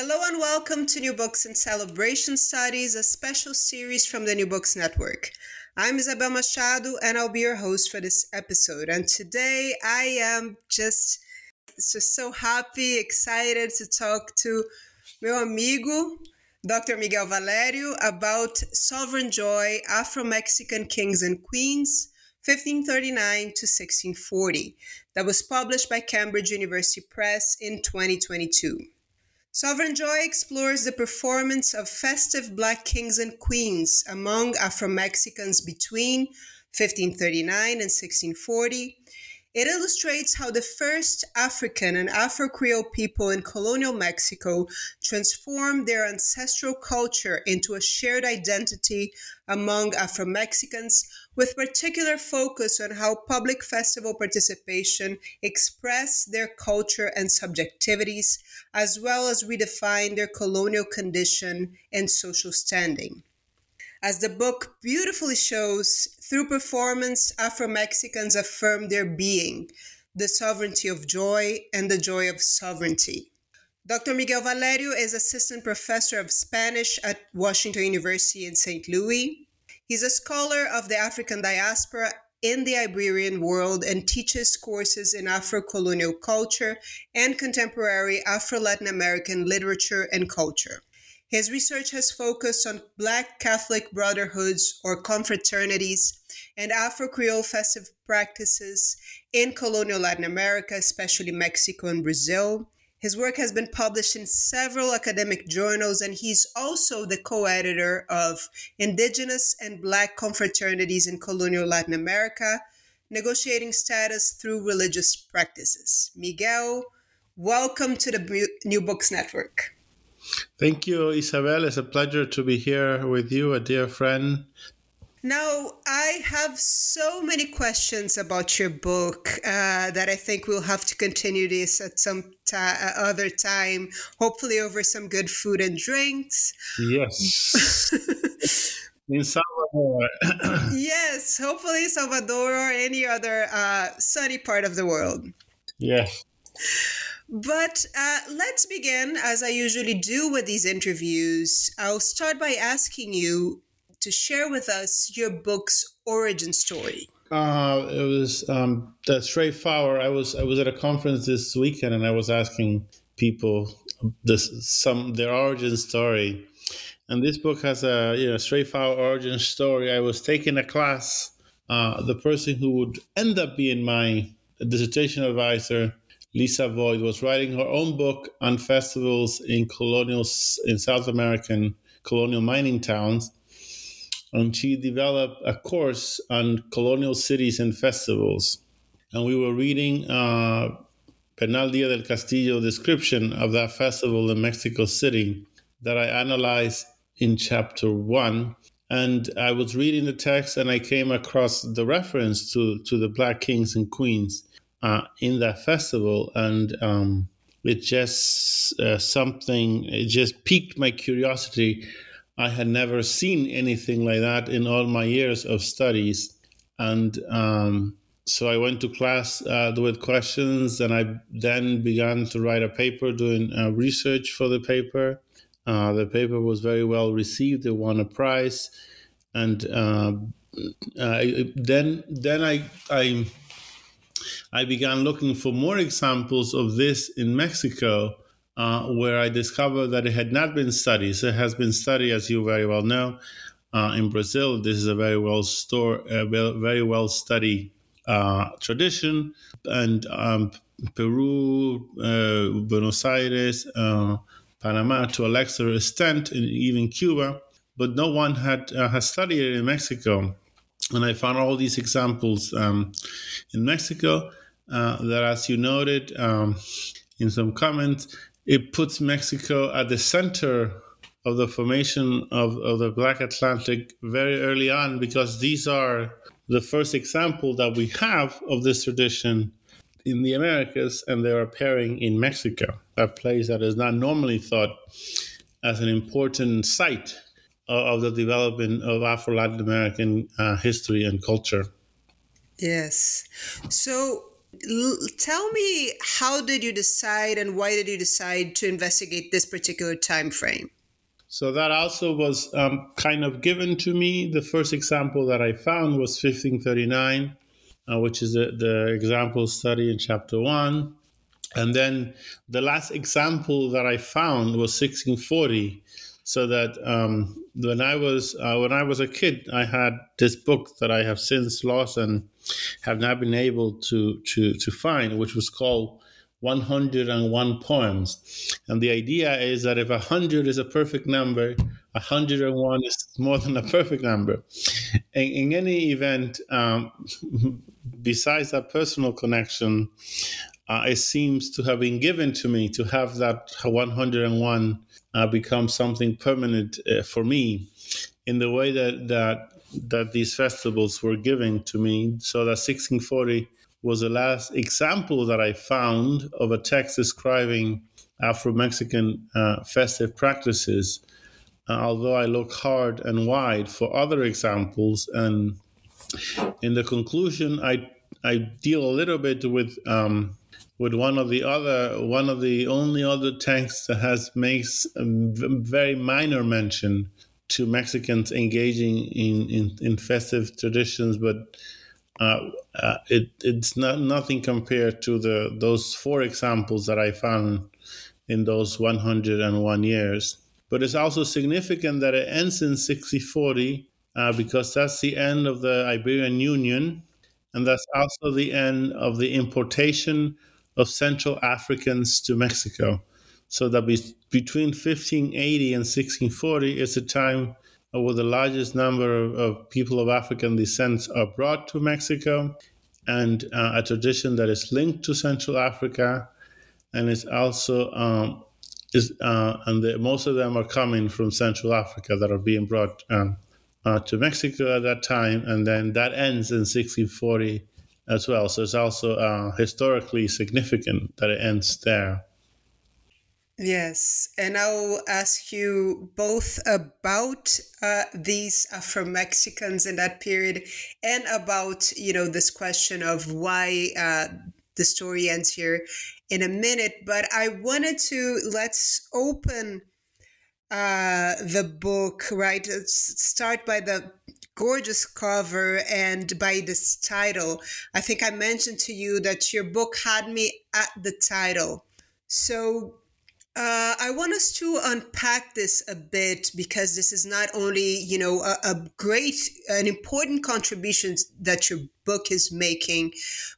Hello and welcome to New Books in Celebration Studies, a special series from the New Books Network. I'm Isabel Machado and I'll be your host for this episode. And today I am just, just so happy, excited to talk to meu amigo, Dr. Miguel Valério, about Sovereign Joy Afro Mexican Kings and Queens, 1539 to 1640, that was published by Cambridge University Press in 2022. Sovereign Joy explores the performance of festive Black kings and queens among Afro Mexicans between 1539 and 1640. It illustrates how the first African and Afro Creole people in colonial Mexico transformed their ancestral culture into a shared identity among Afro Mexicans, with particular focus on how public festival participation expressed their culture and subjectivities, as well as redefine their colonial condition and social standing. As the book beautifully shows, through performance, Afro Mexicans affirm their being, the sovereignty of joy, and the joy of sovereignty. Dr. Miguel Valério is assistant professor of Spanish at Washington University in St. Louis. He's a scholar of the African diaspora in the Iberian world and teaches courses in Afro colonial culture and contemporary Afro Latin American literature and culture. His research has focused on Black Catholic brotherhoods or confraternities and Afro Creole festive practices in colonial Latin America, especially Mexico and Brazil. His work has been published in several academic journals, and he's also the co editor of Indigenous and Black Confraternities in Colonial Latin America Negotiating Status Through Religious Practices. Miguel, welcome to the New Books Network. Thank you, Isabel. It's a pleasure to be here with you, a dear friend. Now, I have so many questions about your book uh, that I think we'll have to continue this at some ta- uh, other time, hopefully over some good food and drinks. Yes. in Salvador. yes, hopefully Salvador or any other uh, sunny part of the world. Yes. But uh, let's begin, as I usually do with these interviews. I'll start by asking you to share with us your book's origin story. Uh, it was um, the straight flower. I was I was at a conference this weekend, and I was asking people this some their origin story. And this book has a you know straight flower origin story. I was taking a class. Uh, the person who would end up being my dissertation advisor, Lisa Voigt, was writing her own book on festivals in colonial in South American colonial mining towns and she developed a course on colonial cities and festivals. And we were reading uh, Bernal Díaz del Castillo description of that festival in Mexico City that I analyzed in chapter one. And I was reading the text and I came across the reference to, to the Black Kings and Queens uh, in that festival. And um, it just uh, something. It just piqued my curiosity. I had never seen anything like that in all my years of studies, and um, so I went to class uh, with questions, and I then began to write a paper, doing uh, research for the paper. Uh, the paper was very well received; it won a prize, and uh, uh, then then I I I began looking for more examples of this in Mexico, uh, where I discovered that it had not been studied. So it has been studied, as you very well know, uh, in Brazil. This is a very well store, uh, very well studied uh, tradition, and um, Peru, uh, Buenos Aires, uh, Panama, to a lesser extent, and even Cuba. But no one had has studied it in Mexico and I found all these examples um, in Mexico uh, that, as you noted um, in some comments, it puts Mexico at the center of the formation of, of the Black Atlantic very early on because these are the first example that we have of this tradition in the Americas, and they're appearing in Mexico, a place that is not normally thought as an important site of the development of Afro Latin American uh, history and culture. Yes. So l- tell me, how did you decide and why did you decide to investigate this particular time frame? So that also was um, kind of given to me. The first example that I found was 1539, uh, which is the, the example study in chapter one. And then the last example that I found was 1640, so that um, when I was uh, when I was a kid, I had this book that I have since lost and have not been able to to to find, which was called 101 poems. And the idea is that if 100 is a perfect number, 101 is more than a perfect number. In, in any event, um, besides that personal connection, uh, it seems to have been given to me to have that 101 uh, become something permanent uh, for me in the way that that that these festivals were given to me. So that 1640 was the last example that i found of a text describing afro-mexican uh, festive practices uh, although i look hard and wide for other examples. And in the conclusion i i deal a little bit with um, with one of the other one of the only other texts that has makes a very minor mention to Mexicans engaging in, in, in festive traditions, but uh, uh, it, it's not nothing compared to the those four examples that I found in those 101 years. But it's also significant that it ends in 6040 uh, because that's the end of the Iberian Union, and that's also the end of the importation of Central Africans to Mexico. So that be, between 1580 and 1640 is a time where the largest number of, of people of African descent are brought to Mexico, and uh, a tradition that is linked to Central Africa, and it's also um, is uh, and the, most of them are coming from Central Africa that are being brought um, uh, to Mexico at that time, and then that ends in 1640 as well. So it's also uh, historically significant that it ends there. Yes, and I'll ask you both about uh, these Afro Mexicans in that period, and about you know this question of why uh, the story ends here in a minute. But I wanted to let's open uh, the book right. Let's start by the gorgeous cover and by this title. I think I mentioned to you that your book had me at the title. So uh, I want us to unpack this a bit because this is not only, you know, a, a, great, an important contribution that your book is making,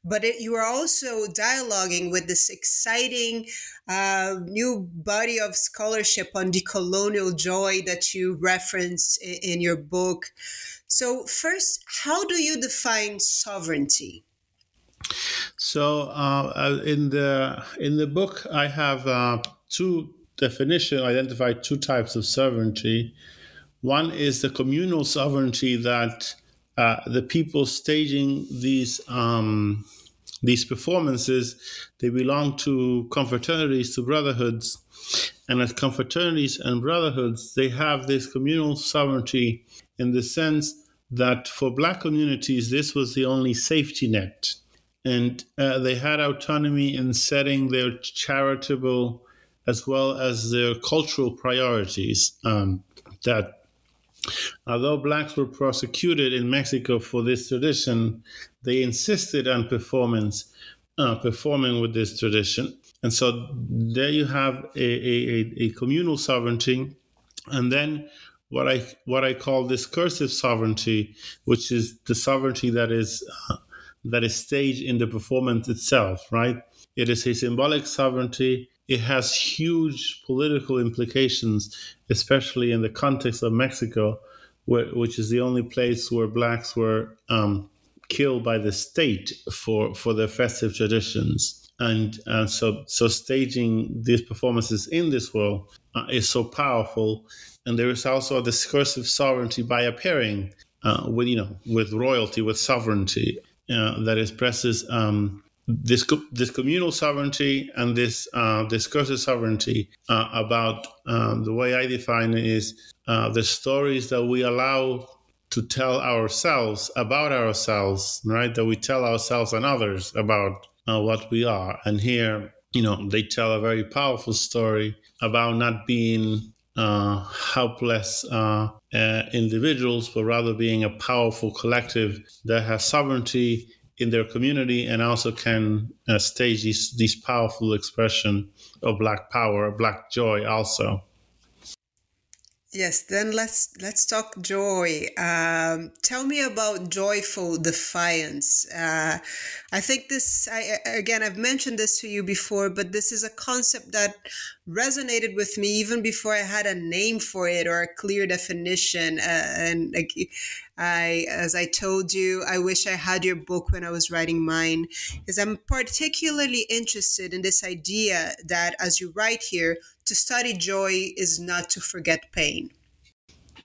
but it, you are also dialoguing with this exciting uh, new body of scholarship on decolonial joy that you reference in, in your book. So, first, how do you define sovereignty? So, uh, uh, in the in the book, I have uh, two definitions. Identify two types of sovereignty. One is the communal sovereignty that uh, the people staging these um, these performances, they belong to confraternities, to brotherhoods. And as confraternities and brotherhoods, they have this communal sovereignty in the sense that for Black communities, this was the only safety net. And uh, they had autonomy in setting their charitable as well as their cultural priorities. Um, that although blacks were prosecuted in Mexico for this tradition, they insisted on performance, uh, performing with this tradition. And so there you have a, a, a communal sovereignty. And then what I what I call discursive sovereignty, which is the sovereignty that is uh, that is staged in the performance itself, right? It is a symbolic sovereignty. It has huge political implications, especially in the context of Mexico, where, which is the only place where blacks were um, killed by the state for for their festive traditions. And uh, so, so staging these performances in this world uh, is so powerful and there is also a discursive sovereignty by appearing uh, with you know with royalty, with sovereignty uh, that expresses um, this this communal sovereignty and this uh, discursive sovereignty uh, about um, the way I define it is uh, the stories that we allow to tell ourselves about ourselves, right? That we tell ourselves and others about uh, what we are. And here, you know, they tell a very powerful story about not being uh, helpless uh, uh, individuals, but rather being a powerful collective that has sovereignty in their community and also can uh, stage these, these powerful expression of black power, black joy also. Yes, then let's let's talk joy. Um, tell me about joyful defiance. Uh, I think this. I again, I've mentioned this to you before, but this is a concept that resonated with me even before I had a name for it or a clear definition. Uh, and I, as I told you, I wish I had your book when I was writing mine, because I'm particularly interested in this idea that, as you write here, to study joy is not to forget pain.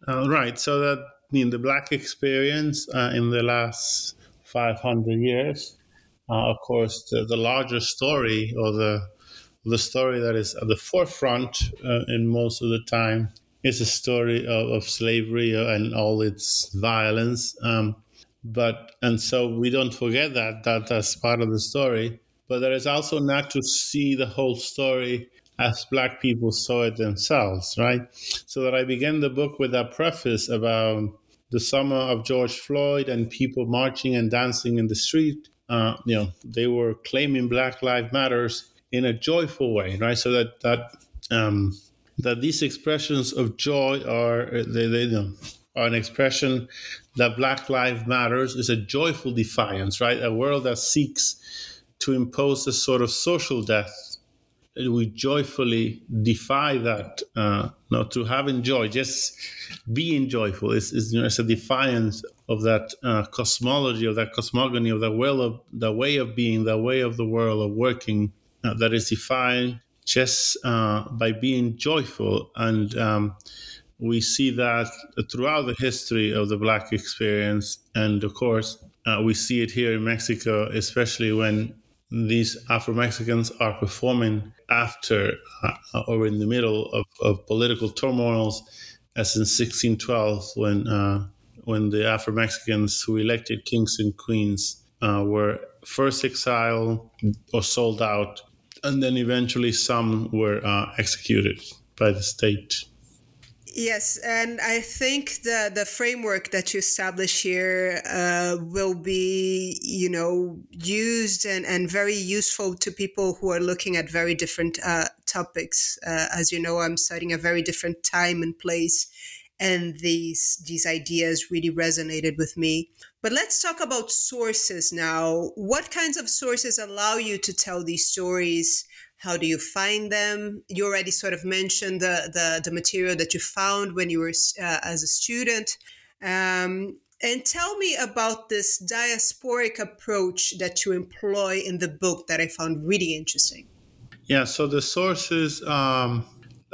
Uh, right. So that in the Black experience uh, in the last 500 years, uh, of course, the, the larger story or the the story that is at the forefront uh, in most of the time is a story of, of slavery and all its violence. Um, but and so we don't forget that that that's part of the story. But there is also not to see the whole story as black people saw it themselves, right? So that I began the book with a preface about the summer of George Floyd and people marching and dancing in the street. Uh, you know, they were claiming Black Lives Matters in a joyful way, right? So that that um, that these expressions of joy are they, they you know, are an expression that Black Lives Matters is a joyful defiance, right? A world that seeks to impose a sort of social death we joyfully defy that uh, not to have joy just being joyful is, is you know, it's a defiance of that uh, cosmology of that cosmogony of the will of the way of being the way of the world of working uh, that is defined just uh, by being joyful. And um, we see that throughout the history of the black experience. And of course uh, we see it here in mexico especially when these Afro Mexicans are performing after uh, or in the middle of, of political turmoils, as in 1612 when uh, when the Afro Mexicans who elected kings and queens uh, were first exiled or sold out, and then eventually some were uh, executed by the state. Yes, and I think the the framework that you establish here uh, will be, you know, used and, and very useful to people who are looking at very different uh, topics. Uh, as you know, I'm studying a very different time and place, and these these ideas really resonated with me. But let's talk about sources now. What kinds of sources allow you to tell these stories? How do you find them? You already sort of mentioned the the, the material that you found when you were uh, as a student. Um, and tell me about this diasporic approach that you employ in the book that I found really interesting. Yeah, so the sources um,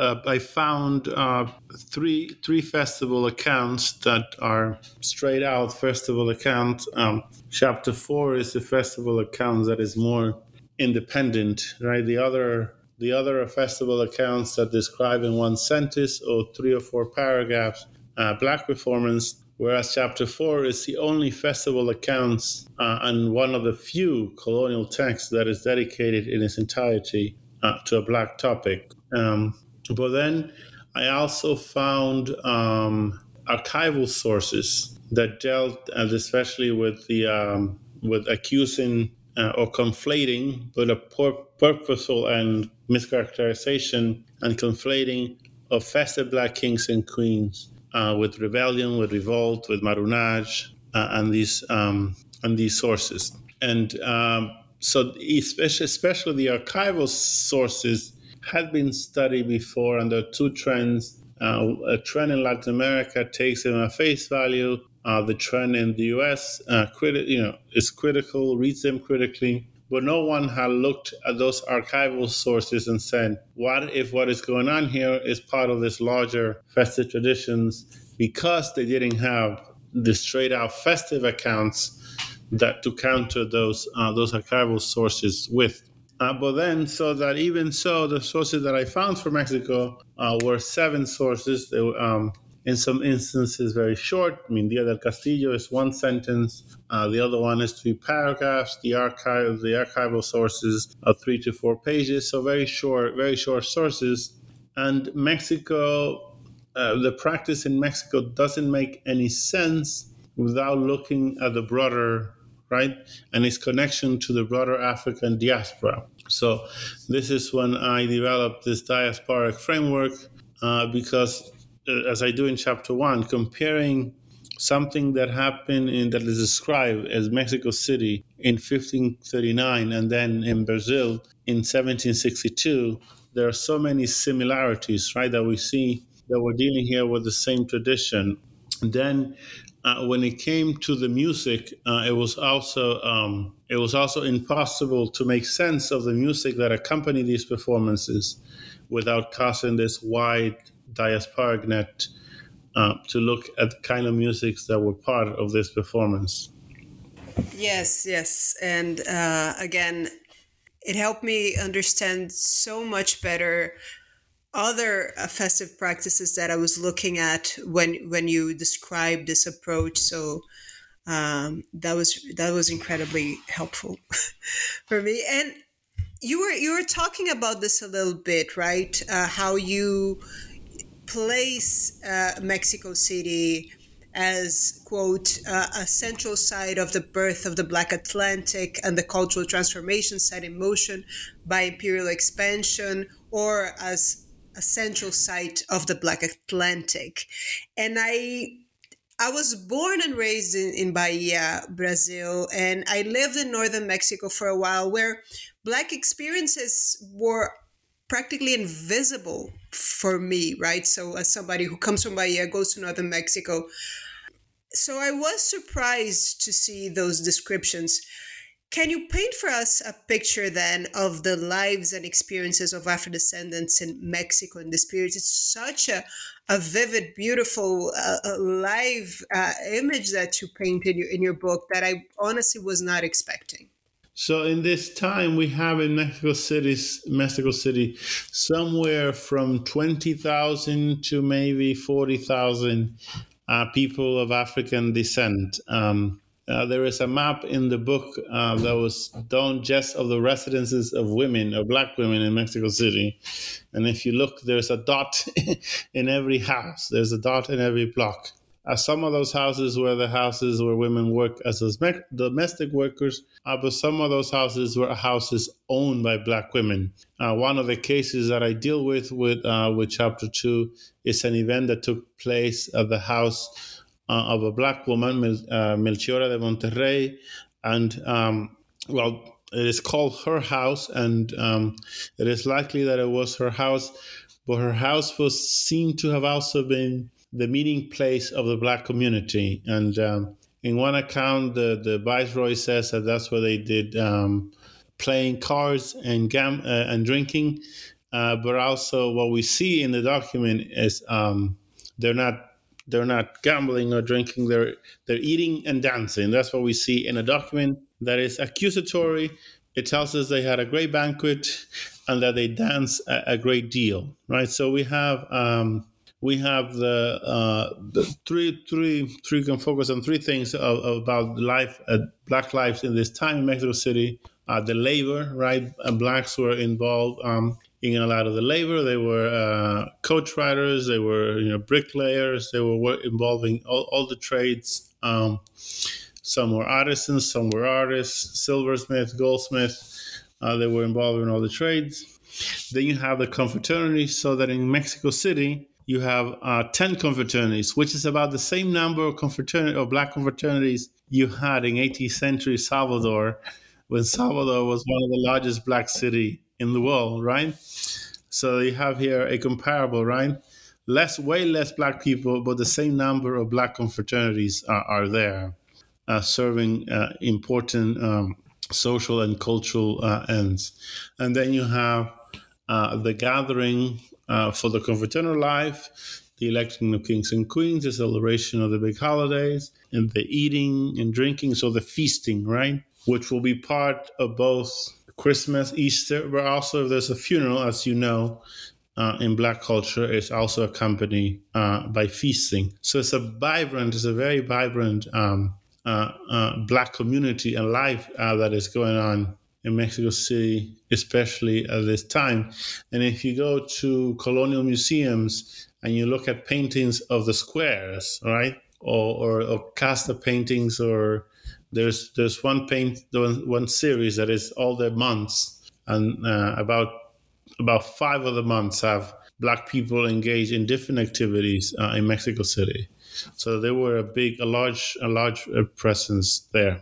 uh, I found uh, three three festival accounts that are straight out festival account. Um, chapter four is the festival account that is more independent, right? The other the other festival accounts that describe in one sentence or three or four paragraphs uh, black performance whereas chapter 4 is the only festival accounts uh, and one of the few colonial texts that is dedicated in its entirety uh, to a black topic. Um, but then I also found um, archival sources that dealt, especially with the um, with accusing uh, or conflating, but a pur- purposeful and mischaracterization and conflating of festive black kings and queens uh, with rebellion, with revolt, with marronage, uh, and these um, and these sources. And um, so, especially, especially the archival sources had been studied before, and there are two trends. Uh, a trend in Latin America takes them at face value. Uh, the trend in the U.S. Uh, criti- you know, is critical, reads them critically, but no one had looked at those archival sources and said, what if what is going on here is part of this larger festive traditions because they didn't have the straight out festive accounts that to counter those uh, those archival sources with. Uh, but then, so that even so, the sources that I found for Mexico uh, were seven sources. They um, in some instances, very short. I mean, Díaz del Castillo is one sentence. Uh, the other one is three paragraphs. The archive, the archival sources are three to four pages. So very short, very short sources. And Mexico, uh, the practice in Mexico doesn't make any sense without looking at the broader right? And its connection to the broader African diaspora. So, this is when I developed this diasporic framework uh, because, uh, as I do in chapter one, comparing something that happened in that is described as Mexico City in 1539 and then in Brazil in 1762, there are so many similarities, right? That we see that we're dealing here with the same tradition. And then uh, when it came to the music, uh, it was also um, it was also impossible to make sense of the music that accompanied these performances without casting this wide diasporic net uh, to look at the kind of musics that were part of this performance. Yes, yes, and uh, again, it helped me understand so much better other uh, festive practices that I was looking at when when you described this approach. So um, that was that was incredibly helpful for me. And you were you were talking about this a little bit, right? Uh, how you place uh, Mexico City as quote uh, a central site of the birth of the black atlantic and the cultural transformation set in motion by imperial expansion or as a central site of the Black Atlantic. And I I was born and raised in, in Bahia, Brazil, and I lived in northern Mexico for a while where Black experiences were practically invisible for me, right? So, as somebody who comes from Bahia, goes to northern Mexico. So, I was surprised to see those descriptions. Can you paint for us a picture then of the lives and experiences of Afro descendants in Mexico in this period? It's such a, a vivid, beautiful, uh, live uh, image that you paint in your, in your book that I honestly was not expecting. So in this time, we have in Mexico City, Mexico City, somewhere from twenty thousand to maybe forty thousand uh, people of African descent. Um, uh, there is a map in the book uh, that was done just of the residences of women, of black women in Mexico City. And if you look, there's a dot in every house, there's a dot in every block. Uh, some of those houses were the houses where women work as domestic workers, uh, but some of those houses were houses owned by black women. Uh, one of the cases that I deal with with uh, with chapter two is an event that took place at the house uh, of a black woman, uh, Melchiora de Monterrey, and um, well, it is called her house, and um, it is likely that it was her house, but her house was seen to have also been the meeting place of the black community. And um, in one account, the, the viceroy says that that's where they did um, playing cards and gam- uh, and drinking. uh, but also what we see in the document is um, they're not they're not gambling or drinking they're they're eating and dancing that's what we see in a document that is accusatory it tells us they had a great banquet and that they dance a, a great deal right so we have um, we have the, uh, the three three three can focus on three things of, about life uh, black lives in this time in mexico city. Uh, the labor right? Uh, blacks were involved um, in a lot of the labor. They were uh, coach riders. They were you know bricklayers. They were involving all, all the trades. Um, some were artisans some were artists silversmith goldsmith. Uh, they were involved in all the trades. Then you have the confraternity. So that in mexico city you have uh, 10 confraternities, which is about the same number of confraternity or black confraternities you had in 18th century Salvador, when Salvador was one of the largest black city in the world, right? So you have here a comparable, right? Less, way less black people, but the same number of black confraternities are, are there, uh, serving uh, important um, social and cultural uh, ends. And then you have uh, the gathering uh, for the confraternal life, the electing of kings and queens, the celebration of the big holidays, and the eating and drinking, so the feasting, right? Which will be part of both Christmas, Easter, but also if there's a funeral, as you know, uh, in Black culture, is also accompanied uh, by feasting. So it's a vibrant, it's a very vibrant um, uh, uh Black community and life uh, that is going on in Mexico City, especially at this time. And if you go to colonial museums and you look at paintings of the squares, right, or, or, or casta paintings, or there's there's one paint one series that is all the months, and uh, about about five of the months have black people engaged in different activities uh, in Mexico City. So there were a big, a large, a large uh, presence there.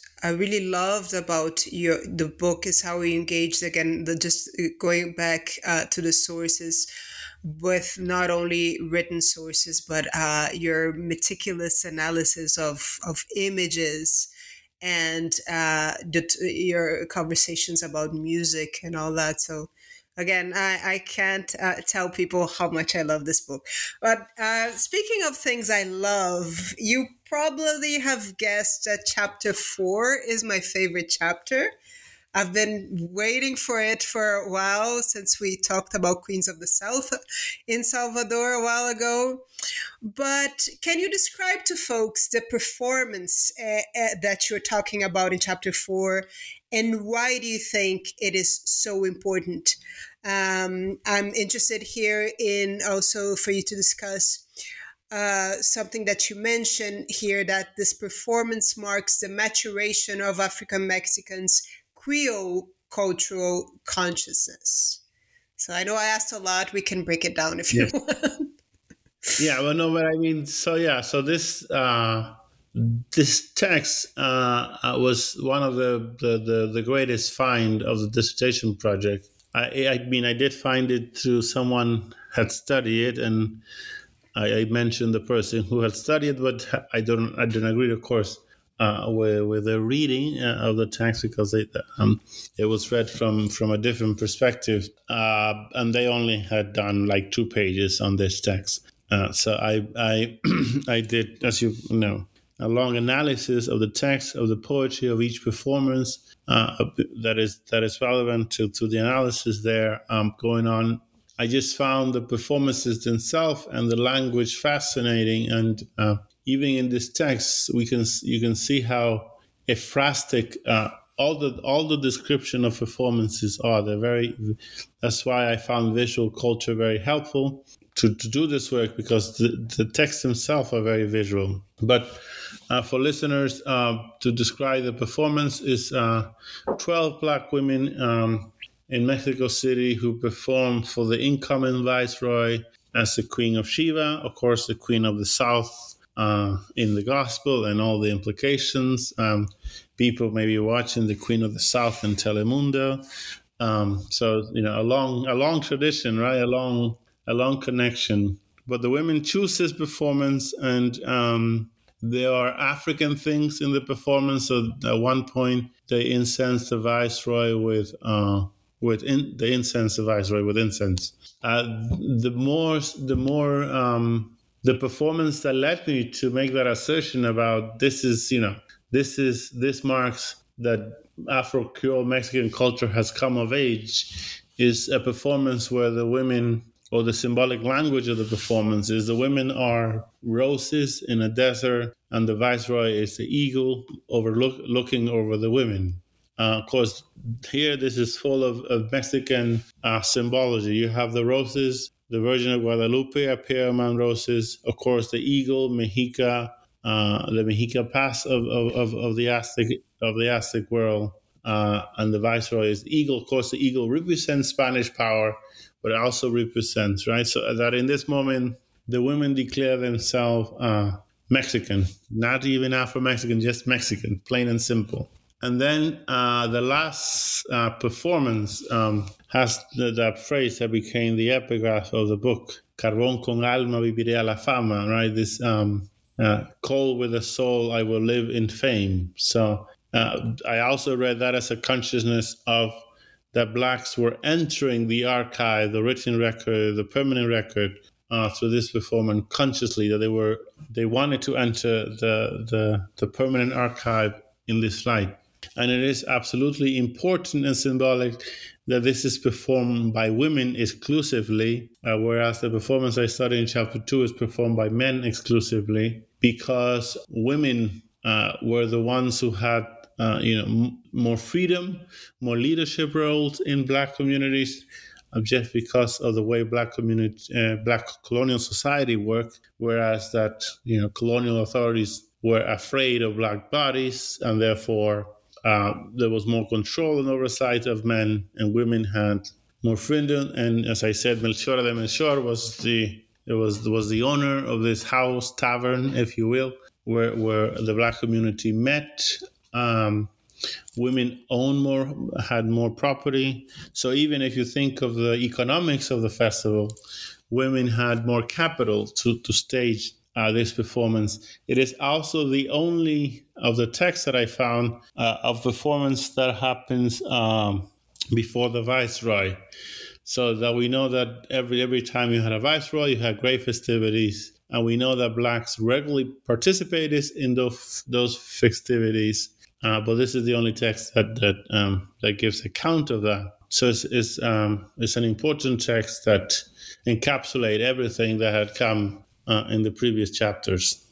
I really loved about your the book is how we engaged again the just uh, going back uh, to the sources with not only written sources but uh, your meticulous analysis of of images and uh, the, your conversations about music and all that. So again i, I can't uh, tell people how much i love this book but uh, speaking of things i love you probably have guessed that chapter four is my favorite chapter. I've been waiting for it for a while since we talked about Queens of the South in Salvador a while ago. But can you describe to folks the performance uh, uh, that you're talking about in chapter four and why do you think it is so important? Um, I'm interested here in also for you to discuss uh, something that you mentioned here that this performance marks the maturation of African Mexicans' Creole cultural consciousness. So I know I asked a lot. We can break it down if you want. yeah, well, no, but I mean, so yeah, so this uh, this text uh, uh, was one of the, the, the the greatest find of the dissertation project. I, I mean, I did find it through someone had studied it and I, I, mentioned the person who had studied, but I don't I don't agree, of course, uh, with, with the reading uh, of the text because it um, it was read from from a different perspective, uh, and they only had done like two pages on this text. Uh, so I I I did, as you know, a long analysis of the text of the poetry of each performance uh, that is that is relevant to, to the analysis there um, going on. I just found the performances themselves and the language fascinating, and uh, even in this text, we can you can see how ekphrastic uh, all the all the description of performances are. They're very. That's why I found visual culture very helpful to, to do this work because the, the texts themselves are very visual. But uh, for listeners, uh, to describe the performance is uh, 12 black women um, in Mexico City who perform for the incoming viceroy as the Queen of Sheba, of course, the Queen of the South uh, in the Gospel and all the implications. Um, people may be watching the Queen of the South in Telemundo. Um, so you know, a long, a long tradition, right? A long a long connection. But the women choose this performance, and um, there are African things in the performance. So at one point, they incense the viceroy with uh, with in, the incense the viceroy with incense. Uh, the more the more um, the performance that led me to make that assertion about this is you know this is this marks that Afro Creole Mexican culture has come of age is a performance where the women or the symbolic language of the performance is the women are roses in a desert and the viceroy is the eagle overlook looking over the women. Uh, of course here this is full of, of mexican uh, symbology. You have the roses the virgin of guadalupe among roses of course the eagle mexica uh, the mexica pass of, of, of, of the aztec of the aztec world uh, and the viceroy is the eagle. Of course, the eagle represents Spanish power, but it also represents, right? So that in this moment, the women declare themselves uh, Mexican, not even Afro Mexican, just Mexican, plain and simple. And then uh, the last uh, performance um, has the, that phrase that became the epigraph of the book, Carbón con alma viviré a la fama, right? This um, uh, coal with a soul, I will live in fame. So uh, I also read that as a consciousness of that blacks were entering the archive, the written record, the permanent record uh, through this performance consciously that they were they wanted to enter the the, the permanent archive in this light. And it is absolutely important and symbolic that this is performed by women exclusively, uh, whereas the performance I studied in chapter two is performed by men exclusively, because women uh, were the ones who had uh, you know, m- more freedom, more leadership roles in Black communities, uh, just because of the way Black community, uh, Black colonial society worked. Whereas that you know, colonial authorities were afraid of Black bodies, and therefore uh, there was more control and oversight of men, and women had more freedom. And as I said, Melchor de Melchor was the was was the owner of this house tavern, if you will, where where the black community met um, women own more, had more property. So even if you think of the economics of the festival, women had more capital to, to stage uh, this performance. It is also the only of the texts that I found uh, of performance that happens um, before the viceroy. So that we know that every every time you had a viceroy, you had great festivities, and we know that blacks regularly participated in those those festivities uh, but this is the only text that that um, that gives account of that. So it's it's, um, it's an important text that encapsulate everything that had come uh, in the previous chapters.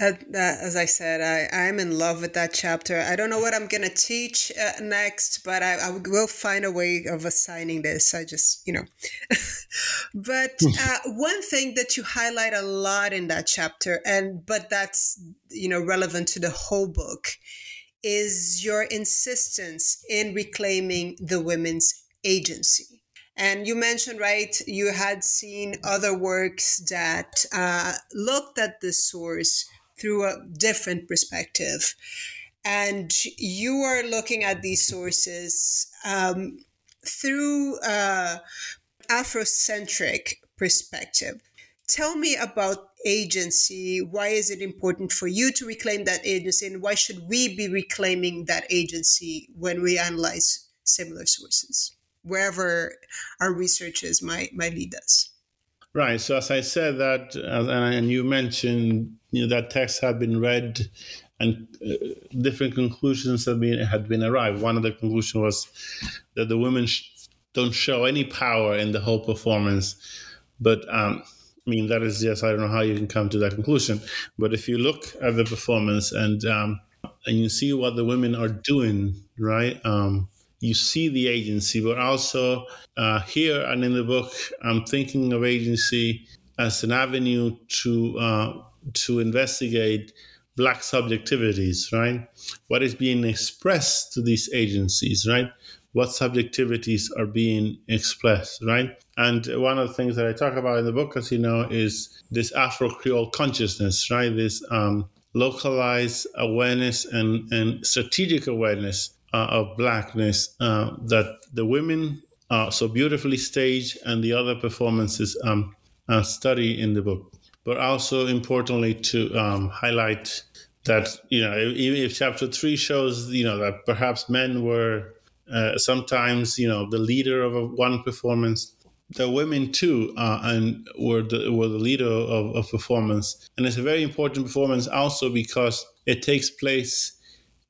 Uh, as I said, I, I'm in love with that chapter. I don't know what I'm going to teach uh, next, but I, I, will find a way of assigning this. I just, you know. but uh, one thing that you highlight a lot in that chapter, and but that's, you know, relevant to the whole book, is your insistence in reclaiming the women's agency. And you mentioned, right, you had seen other works that uh, looked at the source through a different perspective. And you are looking at these sources um, through uh, Afrocentric perspective. Tell me about agency. Why is it important for you to reclaim that agency? And why should we be reclaiming that agency when we analyze similar sources, wherever our researches might, might lead us? Right. So as I said that, uh, and you mentioned, you know, that text had been read, and uh, different conclusions had been had been arrived. One of the conclusions was that the women sh- don't show any power in the whole performance, but um, I mean that is just I don't know how you can come to that conclusion. But if you look at the performance and um, and you see what the women are doing, right? Um, you see the agency, but also uh, here and in the book, I'm thinking of agency as an avenue to uh, to investigate black subjectivities, right? What is being expressed to these agencies, right? What subjectivities are being expressed, right? And one of the things that I talk about in the book, as you know, is this Afro Creole consciousness, right? This um, localized awareness and, and strategic awareness of blackness uh, that the women are so beautifully staged and the other performances um, uh, study in the book. But also importantly to um, highlight that you know if chapter three shows you know that perhaps men were uh, sometimes you know the leader of a, one performance the women too uh, and were the were the leader of, of performance and it's a very important performance also because it takes place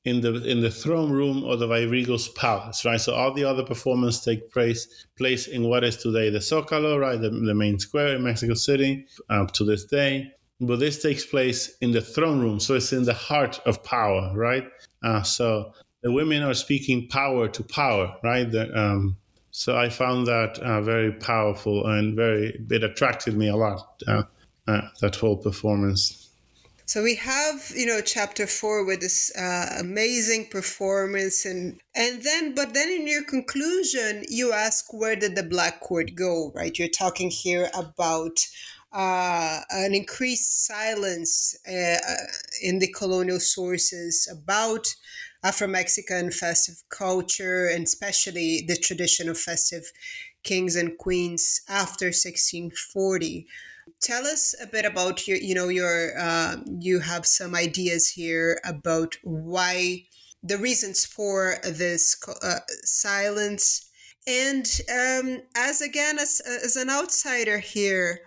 in the in the throne room of the Virgos palace, right? So all the other performances take place place in what is today the Zocalo, right, the, the main square in Mexico City, uh, to this day. But this takes place in the throne room, so it's in the heart of power, right? Uh, so the women are speaking power to power, right? The, um, so I found that uh, very powerful and very it attracted me a lot. Uh, uh, that whole performance. So we have, you know, chapter four with this uh, amazing performance, and and then, but then in your conclusion, you ask where did the Black Court go? Right? You're talking here about uh, an increased silence uh, in the colonial sources about Afro Mexican festive culture, and especially the tradition of festive kings and queens after 1640 tell us a bit about your you know your uh, you have some ideas here about why the reasons for this uh, silence. And um, as again as, as an outsider here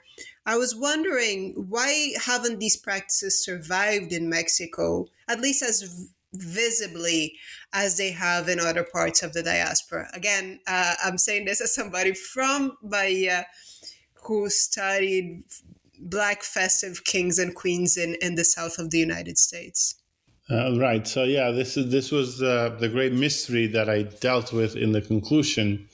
i was wondering why haven't these practices survived in mexico at least as visibly as they have in other parts of the diaspora? Again uh, i'm saying this as somebody from bahia who studied black festive kings and queens in, in the south of the United States. Uh, right. So yeah, this is this was uh, the great mystery that I dealt with in the conclusion,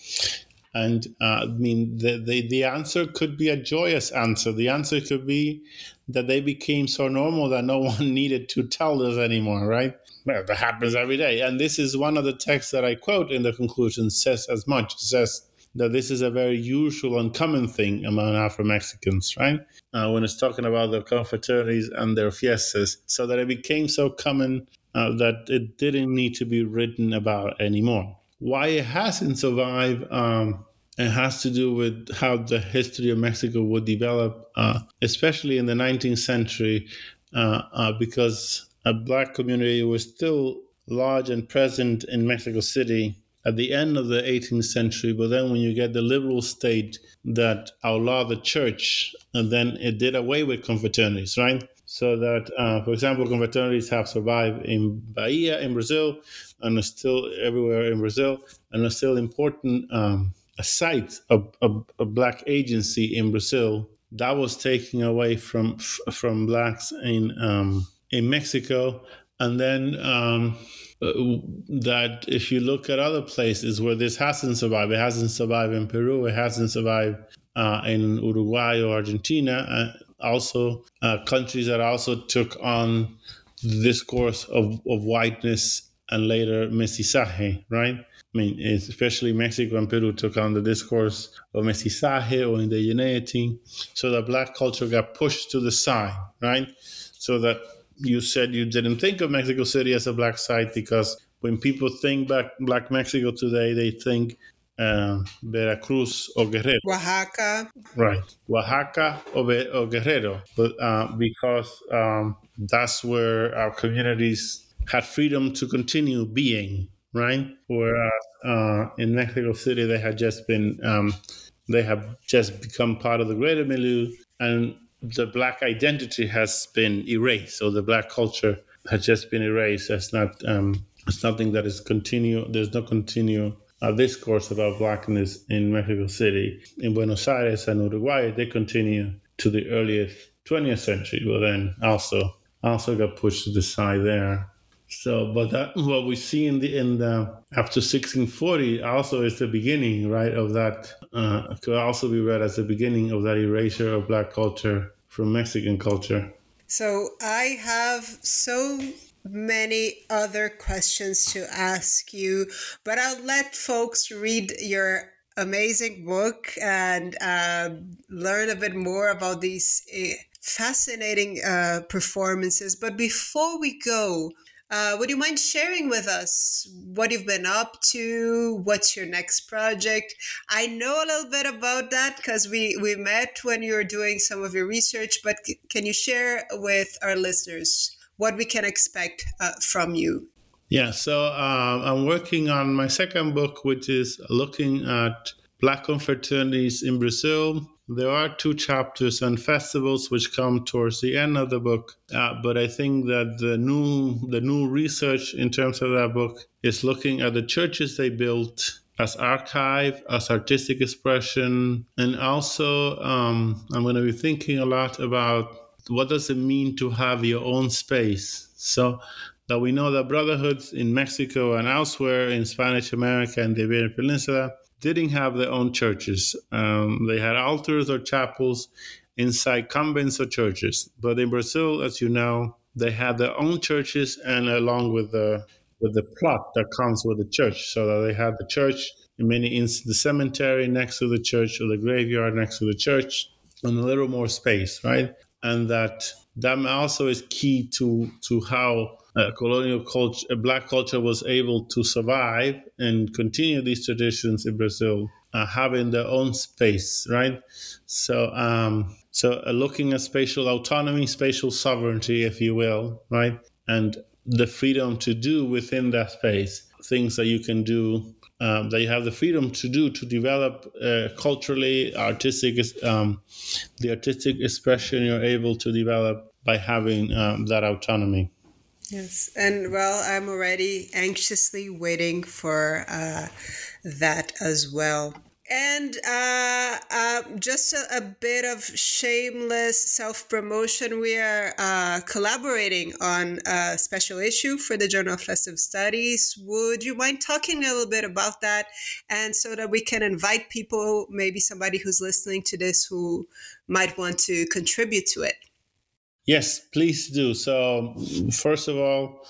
and uh, I mean the, the the answer could be a joyous answer. The answer could be that they became so normal that no one needed to tell us anymore. Right. Well, that happens every day, and this is one of the texts that I quote in the conclusion says as much. Says that this is a very usual and common thing among Afro Mexicans, right? Uh, when it's talking about their confraternities and their fiestas, so that it became so common uh, that it didn't need to be written about anymore. Why it hasn't survived, um, it has to do with how the history of Mexico would develop, uh, especially in the 19th century, uh, uh, because a black community was still large and present in Mexico City at the end of the 18th century, but then when you get the liberal state that outlawed the church, and then it did away with confraternities, right? So that, uh, for example, confraternities have survived in Bahia in Brazil, and are still everywhere in Brazil, and are still important um, a site of, black agency in Brazil that was taken away from from blacks in um, in Mexico, and then. Um, uh, that if you look at other places where this hasn't survived, it hasn't survived in Peru, it hasn't survived uh, in Uruguay or Argentina, uh, also uh, countries that also took on the discourse of, of whiteness and later mestizaje, right? I mean, especially Mexico and Peru took on the discourse of mestizaje or indigeneity, so that black culture got pushed to the side, right? So that you said you didn't think of Mexico City as a black site because when people think back Black Mexico today, they think uh, Veracruz or Guerrero. Oaxaca. Right. Oaxaca or, or Guerrero. But uh, because um, that's where our communities had freedom to continue being, right? Whereas uh, in Mexico City, they had just been um, they have just become part of the greater milieu, and the black identity has been erased. So the black culture has just been erased. That's not um, something that is continue. There's no continue uh, discourse about blackness in Mexico City. In Buenos Aires and Uruguay, they continue to the earliest 20th century, but then also also got pushed to the side there. So, but that, what we see in the in the after 1640 also is the beginning, right, of that. Uh, could also be read as the beginning of that erasure of black culture from Mexican culture. So I have so many other questions to ask you, but I'll let folks read your amazing book and uh, learn a bit more about these uh, fascinating uh, performances. But before we go, uh, would you mind sharing with us what you've been up to? What's your next project? I know a little bit about that because we, we met when you were doing some of your research, but c- can you share with our listeners what we can expect uh, from you? Yeah, so um, I'm working on my second book, which is looking at Black confraternities in Brazil there are two chapters on festivals which come towards the end of the book, uh, but I think that the new the new research in terms of that book is looking at the churches they built as archive, as artistic expression, and also um, I'm going to be thinking a lot about what does it mean to have your own space. So that we know that brotherhoods in Mexico and elsewhere in Spanish America and the Iberian Peninsula didn't have their own churches. Um, they had altars or chapels inside convents or churches. But in Brazil, as you know, they had their own churches and along with the with the plot that comes with the church, so that they had the church in many instances, the cemetery next to the church or the graveyard next to the church, and a little more space, right? And that that also is key to to how uh, colonial culture, black culture was able to survive and continue these traditions in Brazil, uh, having their own space, right? So, um, so uh, looking at spatial autonomy, spatial sovereignty, if you will, right, and the freedom to do within that space things that you can do. Um, that you have the freedom to do to develop uh, culturally artistic um, the artistic expression you're able to develop by having um, that autonomy Yes, and well, I'm already anxiously waiting for uh, that as well. And uh, uh, just a, a, bit of shameless self promotion. We are uh, collaborating on a special issue for the Journal of Festive Studies. Would you mind talking a little bit about that? And so that we can invite people, maybe somebody who's listening to this who might want to contribute to it. Yes, please do. So, first of all,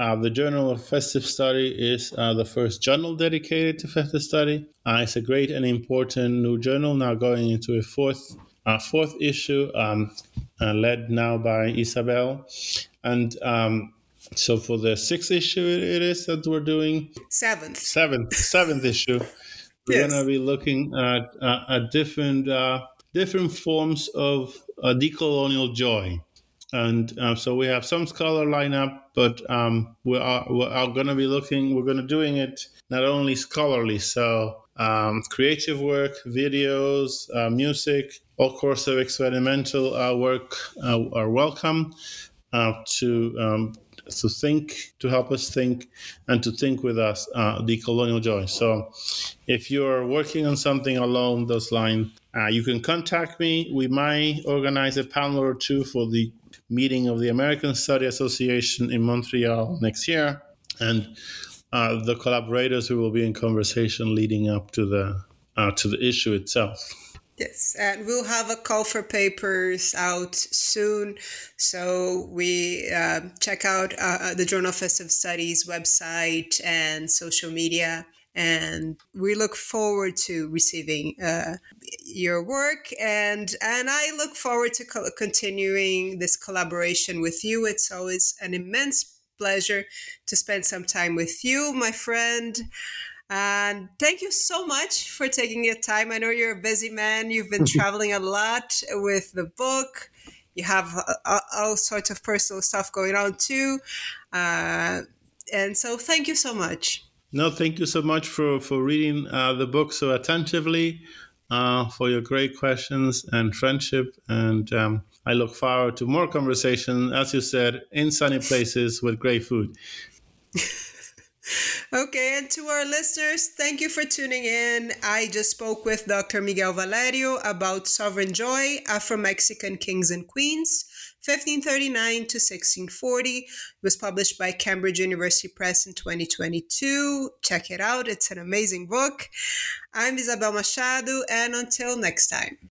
uh, the Journal of Festive Study is uh, the first journal dedicated to festive study. Uh, it's a great and important new journal now going into a fourth uh, fourth issue, um, uh, led now by Isabel. And um, so for the sixth issue, it is that we're doing seventh, seventh, seventh issue. We're yes. going to be looking at, uh, at different different forms of decolonial joy and uh, so we have some scholar lineup, but um, we are, are going to be looking. We're going to doing it not only scholarly, so um, creative work, videos, uh, music, all sorts of experimental uh, work uh, are welcome uh, to um, to think, to help us think, and to think with us uh, the colonial joy. So, if you're working on something along those lines, uh, you can contact me. We might organize a panel or two for the meeting of the American Study Association in Montreal next year, and uh, the collaborators who will be in conversation leading up to the uh, to the issue itself. Yes, and we'll have a call for papers out soon. So we uh, check out uh, the Journal of Festive Studies website and social media and we look forward to receiving uh, your work and and I look forward to co- continuing this collaboration with you. It's always an immense pleasure to spend some time with you, my friend. And thank you so much for taking your time. I know you're a busy man. You've been traveling a lot with the book. You have uh, all sorts of personal stuff going on too. Uh, and so thank you so much. No, thank you so much for for reading uh, the book so attentively. Uh, for your great questions and friendship. And um, I look forward to more conversation, as you said, in sunny places with great food. Okay, and to our listeners, thank you for tuning in. I just spoke with Dr. Miguel Valerio about Sovereign Joy, Afro Mexican Kings and Queens, 1539 to 1640. It was published by Cambridge University Press in 2022. Check it out, it's an amazing book. I'm Isabel Machado, and until next time.